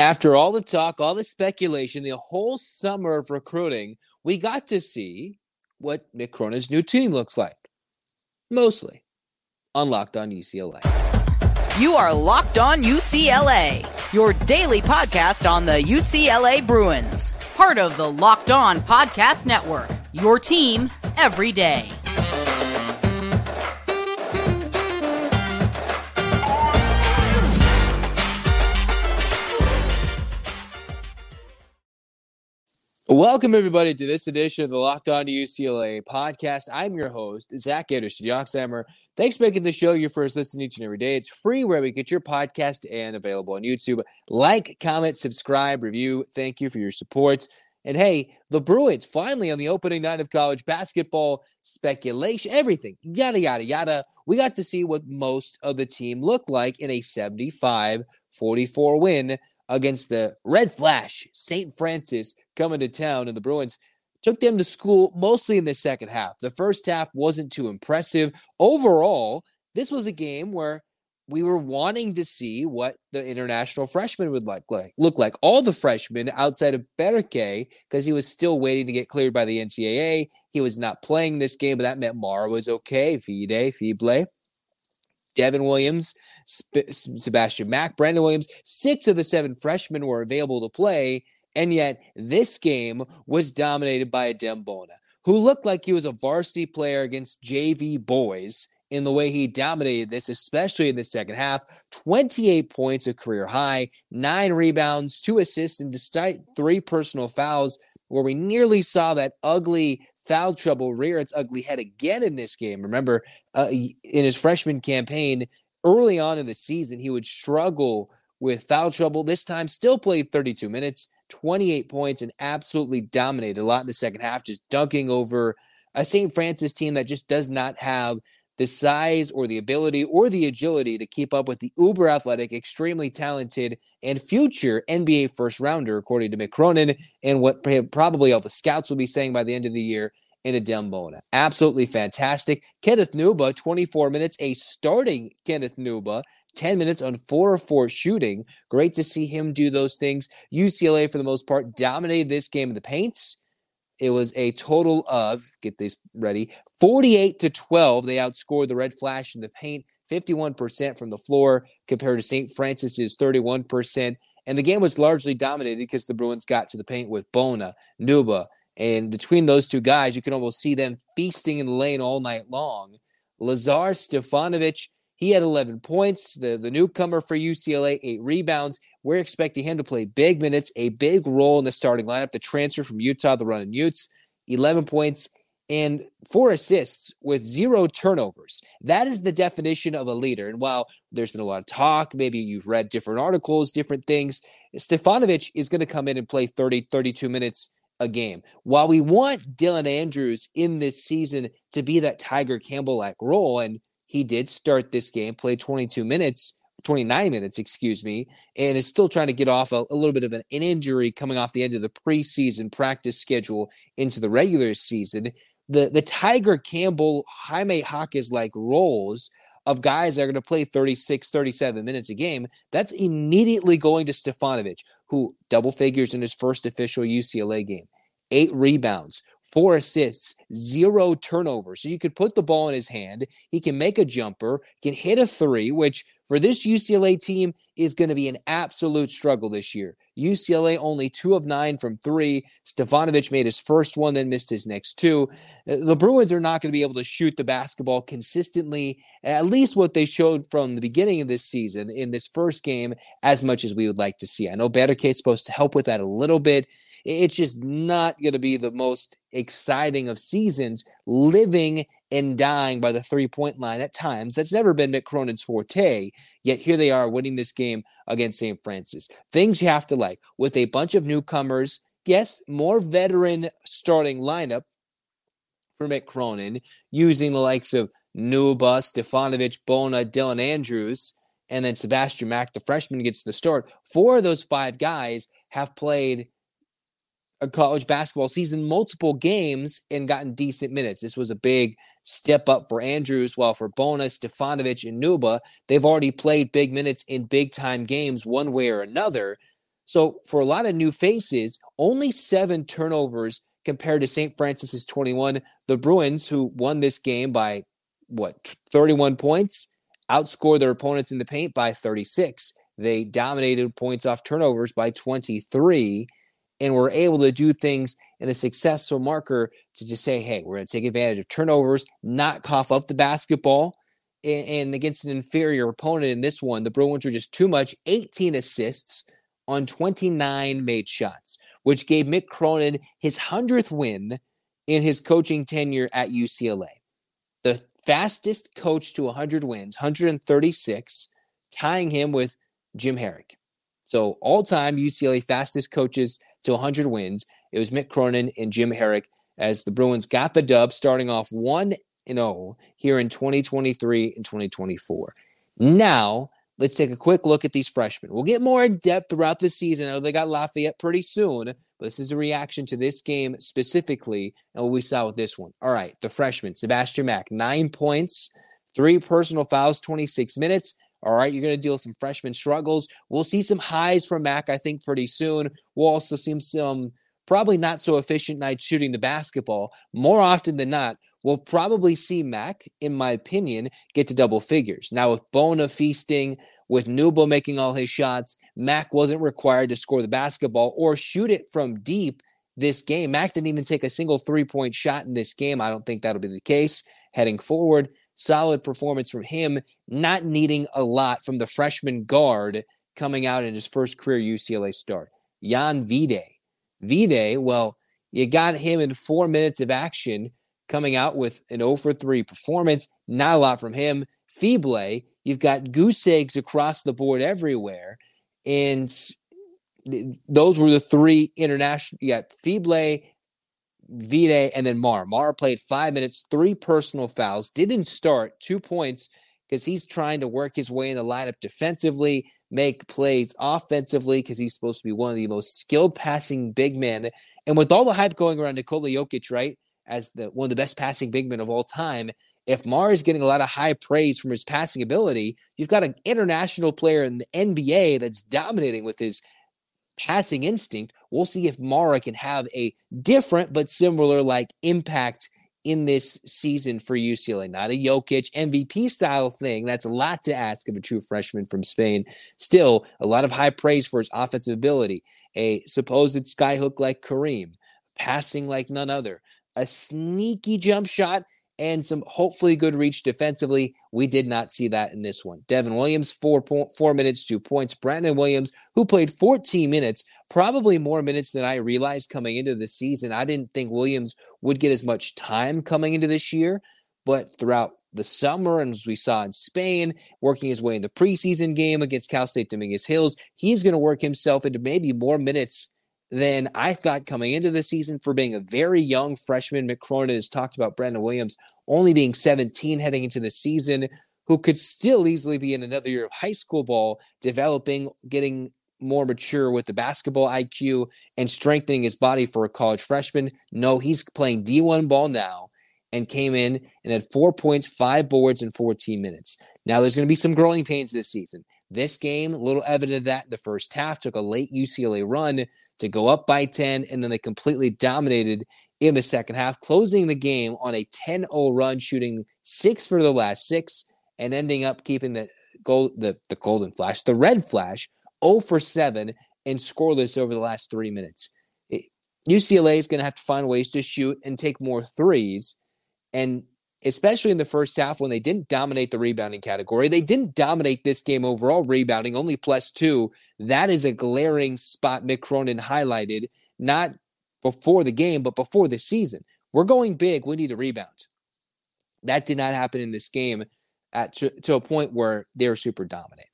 After all the talk, all the speculation, the whole summer of recruiting, we got to see what Mick Cronin's new team looks like. Mostly on Locked On UCLA. You are Locked On UCLA, your daily podcast on the UCLA Bruins, part of the Locked On Podcast Network, your team every day. Welcome, everybody, to this edition of the Locked On to UCLA podcast. I'm your host, Zach Anderson Yoxsimer. Thanks for making the show your first listen each and every day. It's free where we get your podcast and available on YouTube. Like, comment, subscribe, review. Thank you for your support. And hey, the Bruins finally on the opening night of college basketball speculation, everything, yada, yada, yada. We got to see what most of the team looked like in a 75 44 win against the Red Flash, St. Francis, coming to town, and the Bruins took them to school mostly in the second half. The first half wasn't too impressive. Overall, this was a game where we were wanting to see what the international freshman would like, look like. All the freshmen outside of Berke, because he was still waiting to get cleared by the NCAA. He was not playing this game, but that meant Mara was okay. Vide, Fible. Devin Williams, Sp- Sebastian Mack, Brandon Williams, six of the seven freshmen were available to play. And yet, this game was dominated by Adem Bona, who looked like he was a varsity player against JV boys in the way he dominated this, especially in the second half. 28 points, a career high, nine rebounds, two assists, and despite three personal fouls, where we nearly saw that ugly foul trouble rear its ugly head again in this game. Remember, uh, in his freshman campaign, early on in the season, he would struggle with foul trouble. This time, still played 32 minutes, 28 points, and absolutely dominated a lot in the second half, just dunking over a St. Francis team that just does not have the size or the ability or the agility to keep up with the uber athletic, extremely talented, and future NBA first rounder, according to Mick Cronin, and what probably all the scouts will be saying by the end of the year in Adem Bona. Absolutely fantastic. Kenneth Nwuba, 24 minutes, a starting Kenneth Nwuba. 10 minutes on 4 or 4 shooting. Great to see him do those things. UCLA, for the most part, dominated this game in the paints. It was a total of, get this ready, 48 to 12. They outscored the Red Flash in the paint, 51% from the floor compared to St. Francis's 31%. And the game was largely dominated because the Bruins got to the paint with Bona, Nwuba. And between those two guys, you can almost see them feasting in the lane all night long. Lazar Stefanovic, he had 11 points. The, the newcomer for UCLA, eight rebounds. We're expecting him to play big minutes, a big role in the starting lineup. The transfer from Utah, the running Utes, 11 points and four assists with zero turnovers. That is the definition of a leader. And while there's been a lot of talk, maybe you've read different articles, different things, Stefanovic is going to come in and play 30, 32 minutes a game. While we want Dylan Andrews in this season to be that Tiger Campbell like role, and he did start this game, played 22 minutes, 29 minutes, excuse me, and is still trying to get off a, a, little bit of an, an injury coming off the end of the preseason practice schedule into the regular season. The the Tiger Campbell, Jaime Jaquez like roles of guys that are going to play 36, 37 minutes a game, that's immediately going to Stefanovic, who double figures in his first official UCLA game, eight rebounds, four assists, zero turnovers. So you could put the ball in his hand. He can make a jumper, can hit a three, which for this UCLA team is going to be an absolute struggle this year. UCLA only two of nine from three. Stefanovic made his first one, then missed his next two. Uh, the Bruins are not going to be able to shoot the basketball consistently, at least what they showed from the beginning of this season in this first game, as much as we would like to see. I know Berke is supposed to help with that a little bit it's just not going to be the most exciting of seasons living and dying by the three point line at times. That's never been Mick Cronin's forte. Yet here they are winning this game against St. Francis. Things you have to like with a bunch of newcomers. Yes, more veteran starting lineup for Mick Cronin using the likes of Nwuba, Stefanovic, Bona, Dylan Andrews, and then Sebastian Mack, the freshman, gets the start. Four of those five guys have played a college basketball season, multiple games, and gotten decent minutes. This was a big step up for Andrews, while for Bona, Stefanovic, and Nwuba, they've already played big minutes in big time games one way or another. So for a lot of new faces, only seven turnovers compared to St. Francis's 21. The Bruins, who won this game by what 31 points, outscored their opponents in the paint by 36. They dominated points off turnovers by 23 and we were able to do things in a successful marker to just say, hey, we're going to take advantage of turnovers, not cough up the basketball. And, and against an inferior opponent in this one, the Bruins were just too much 18 assists on 29 made shots, which gave Mick Cronin his 100th win in his coaching tenure at UCLA. The fastest coach to 100 wins, 136, tying him with Jim Harrick. So, all time UCLA fastest coaches to 100 wins. It was Mick Cronin and Jim Harrick as the Bruins got the dub, starting off 1 0 here in 2023 and 2024. Now, let's take a quick look at these freshmen. We'll get more in depth throughout the season. I know they got Lafayette pretty soon, but this is a reaction to this game specifically and what we saw with this one. All right, the freshman, Sebastian Mack, nine points, three personal fouls, 26 minutes. All right, you're going to deal with some freshman struggles. We'll see some highs from Mack, I think, pretty soon. We'll also see some probably not so efficient nights shooting the basketball. More often than not, we'll probably see Mack, in my opinion, get to double figures. Now, with Bona feasting, with Nwuba making all his shots, Mack wasn't required to score the basketball or shoot it from deep this game. Mack didn't even take a single three point shot in this game. I don't think that'll be the case heading forward solid performance from him, not needing a lot from the freshman guard coming out in his first career UCLA start. Jan Vide. Vide, well, you got him in four minutes of action coming out with an 0 for 3 performance. Not a lot from him. Fibleuil, you've got goose eggs across the board everywhere. And those were the three international. You got Fibleuil, Vide, and then Mar. Mar played five minutes, three personal fouls, didn't start, two points because he's trying to work his way in the lineup defensively, make plays offensively because he's supposed to be one of the most skilled passing big men. And with all the hype going around Nikola Jokic, right, as the one of the best passing big men of all time, if Mar is getting a lot of high praise from his passing ability, you've got an international player in the NBA that's dominating with his passing instinct. We'll see if Mara can have a different but similar like impact in this season for UCLA. Not a Jokic MVP style thing. That's a lot to ask of a true freshman from Spain. Still, a lot of high praise for his offensive ability. A supposed skyhook like Kareem, passing like none other, a sneaky jump shot and some hopefully good reach defensively. We did not see that in this one. Devin Williams, four, po- four minutes, two points. Brandon Williams, who played 14 minutes, probably more minutes than I realized coming into the season. I didn't think Williams would get as much time coming into this year, but throughout the summer, and as we saw in Spain, working his way in the preseason game against Cal State Dominguez Hills, he's going to work himself into maybe more minutes than I thought coming into the season for being a very young freshman. Mick Cronin has talked about Brandon Williams only being 17 heading into the season, who could still easily be in another year of high school ball, developing, getting more mature with the basketball IQ and strengthening his body for a college freshman. No, he's playing D1 ball now and came in and had four points, five boards in 14 minutes. Now, there's going to be some growing pains this season. This game, a little evident of that the first half, took a late UCLA run to go up by 10, and then they completely dominated in the second half, closing the game on a 10 0 run, shooting six for the last six, and ending up keeping the gold, the, the golden flash, the red flash, 0 for 7, and scoreless over the last three minutes. UCLA is going to have to find ways to shoot and take more threes. And especially in the first half when they didn't dominate the rebounding category. They didn't dominate this game overall rebounding, only plus two. That is a glaring spot Mick Cronin highlighted, not before the game, but before the season. We're going big. We need a rebound. That did not happen in this game at to, to a point where they were super dominant.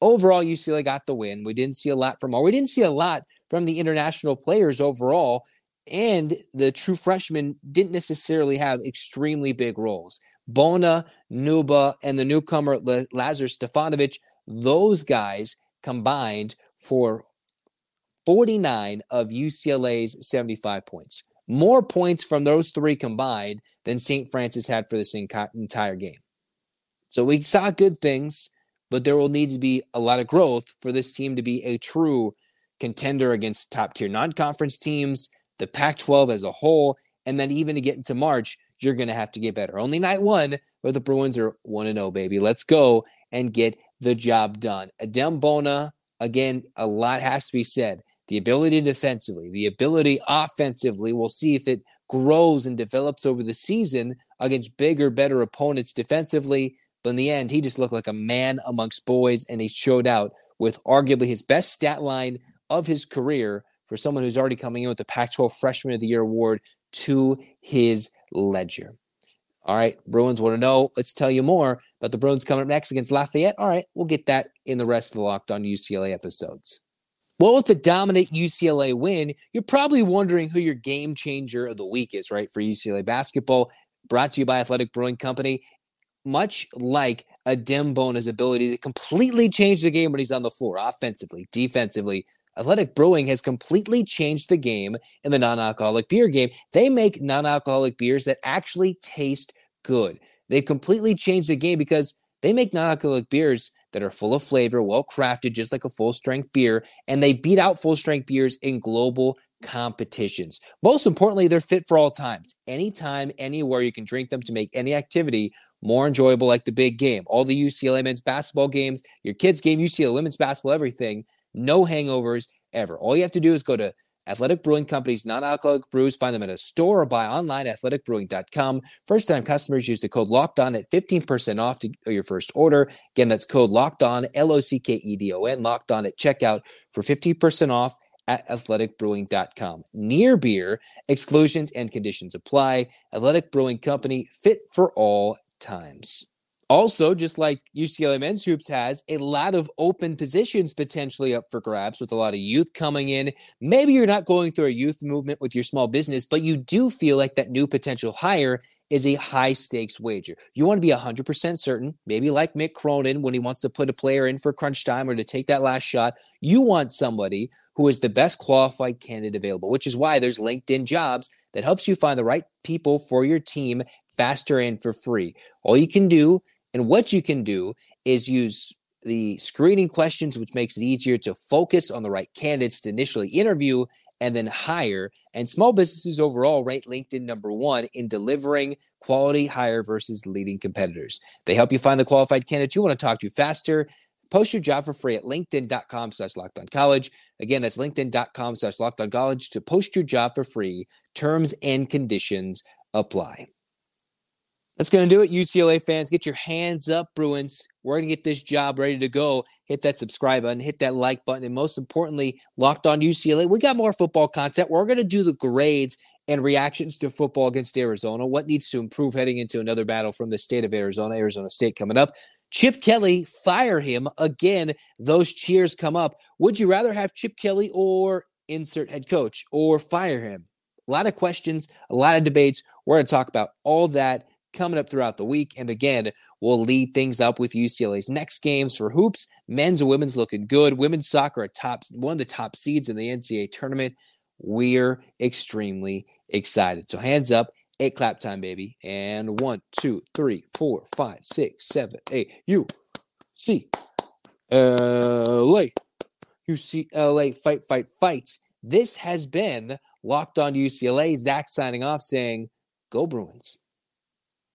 Overall, UCLA got the win. We didn't see a lot from all. We didn't see a lot from the international players overall and the true freshmen didn't necessarily have extremely big roles. Bona, Nwuba, and the newcomer Lazar Stefanovic, those guys combined for 49 of UCLA's 75 points. More points from those three combined than St. Francis had for this entire game. So we saw good things, but there will need to be a lot of growth for this team to be a true contender against top tier non conference teams, the Pac 12 as a whole. And then even to get into March, you're going to have to get better. Only night one, but the Bruins are 1 0, baby. Let's go and get the job done. Adem Bona, again, a lot has to be said. The ability defensively, the ability offensively, we'll see if it grows and develops over the season against bigger, better opponents defensively. But in the end, he just looked like a man amongst boys, and he showed out with arguably his best stat line of his career for someone who's already coming in with the Pac 12 Freshman of the Year award to his ledger. All right, Bruins want to know. Let's tell you more about the Bruins coming up next against Lafayette. All right, we'll get that in the rest of the Locked On UCLA episodes. Well, with the dominant UCLA win, you're probably wondering who your game changer of the week is, right? For UCLA basketball, brought to you by Athletic Brewing Company. Much like Adem Bona's ability to completely change the game when he's on the floor, offensively, defensively, Athletic Brewing has completely changed the game in the non alcoholic beer game. They make non alcoholic beers that actually taste good. They've completely changed the game because they make non alcoholic beers that are full of flavor, well crafted, just like a full strength beer, and they beat out full strength beers in global competitions. Most importantly, they're fit for all times. Anytime, anywhere you can drink them to make any activity more enjoyable, like the big game. All the UCLA men's basketball games, your kids' game, UCLA women's basketball, everything. No hangovers ever. All you have to do is go to Athletic Brewing Company's non-alcoholic brews. Find them at a store or buy online at athleticbrewing.com. First-time customers use the code Locked On at 15% off to your first order. Again, that's code Locked On, L-O-C-K-E-D-O-N, Locked On at checkout for 15% off at athleticbrewing.com. Near beer, exclusions and conditions apply. Athletic Brewing Company, fit for all times. Also, just like UCLA men's hoops has a lot of open positions potentially up for grabs with a lot of youth coming in. Maybe you're not going through a youth movement with your small business, but you do feel like that new potential hire is a high stakes wager. You want to be 100% certain, maybe like Mick Cronin when he wants to put a player in for crunch time or to take that last shot. You want somebody who is the best qualified candidate available, which is why there's LinkedIn jobs that helps you find the right people for your team faster and for free. All you can do and what you can do is use the screening questions, which makes it easier to focus on the right candidates to initially interview and then hire. And small businesses overall rate LinkedIn number one in delivering quality hire versus leading competitors. They help you find the qualified candidates you want to talk to faster. Post your job for free at linkedin.com slash college. Again, that's linkedin.com slash college to post your job for free. Terms and conditions apply. That's going to do it, UCLA fans. Get your hands up, Bruins. We're going to get this job ready to go. Hit that subscribe button, hit that like button, and most importantly, locked on UCLA. We got more football content. We're going to do the grades and reactions to football against Arizona. What needs to improve heading into another battle from the state of Arizona, Arizona State coming up. Chip Kelly, fire him again. Those cheers come up. Would you rather have Chip Kelly or insert head coach or fire him? A lot of questions, a lot of debates. We're going to talk about all that coming up throughout the week. And again, we'll lead things up with UCLA's next games for hoops. Men's and women's looking good. Women's soccer at top one of the top seeds in the NCAA tournament. We're extremely excited. So hands up, eight clap time, baby. And one, two, three, four, five, six, seven, eight. U C L A. UCLA fight, fight, fights. This has been Locked On UCLA. Zach signing off saying, Go Bruins.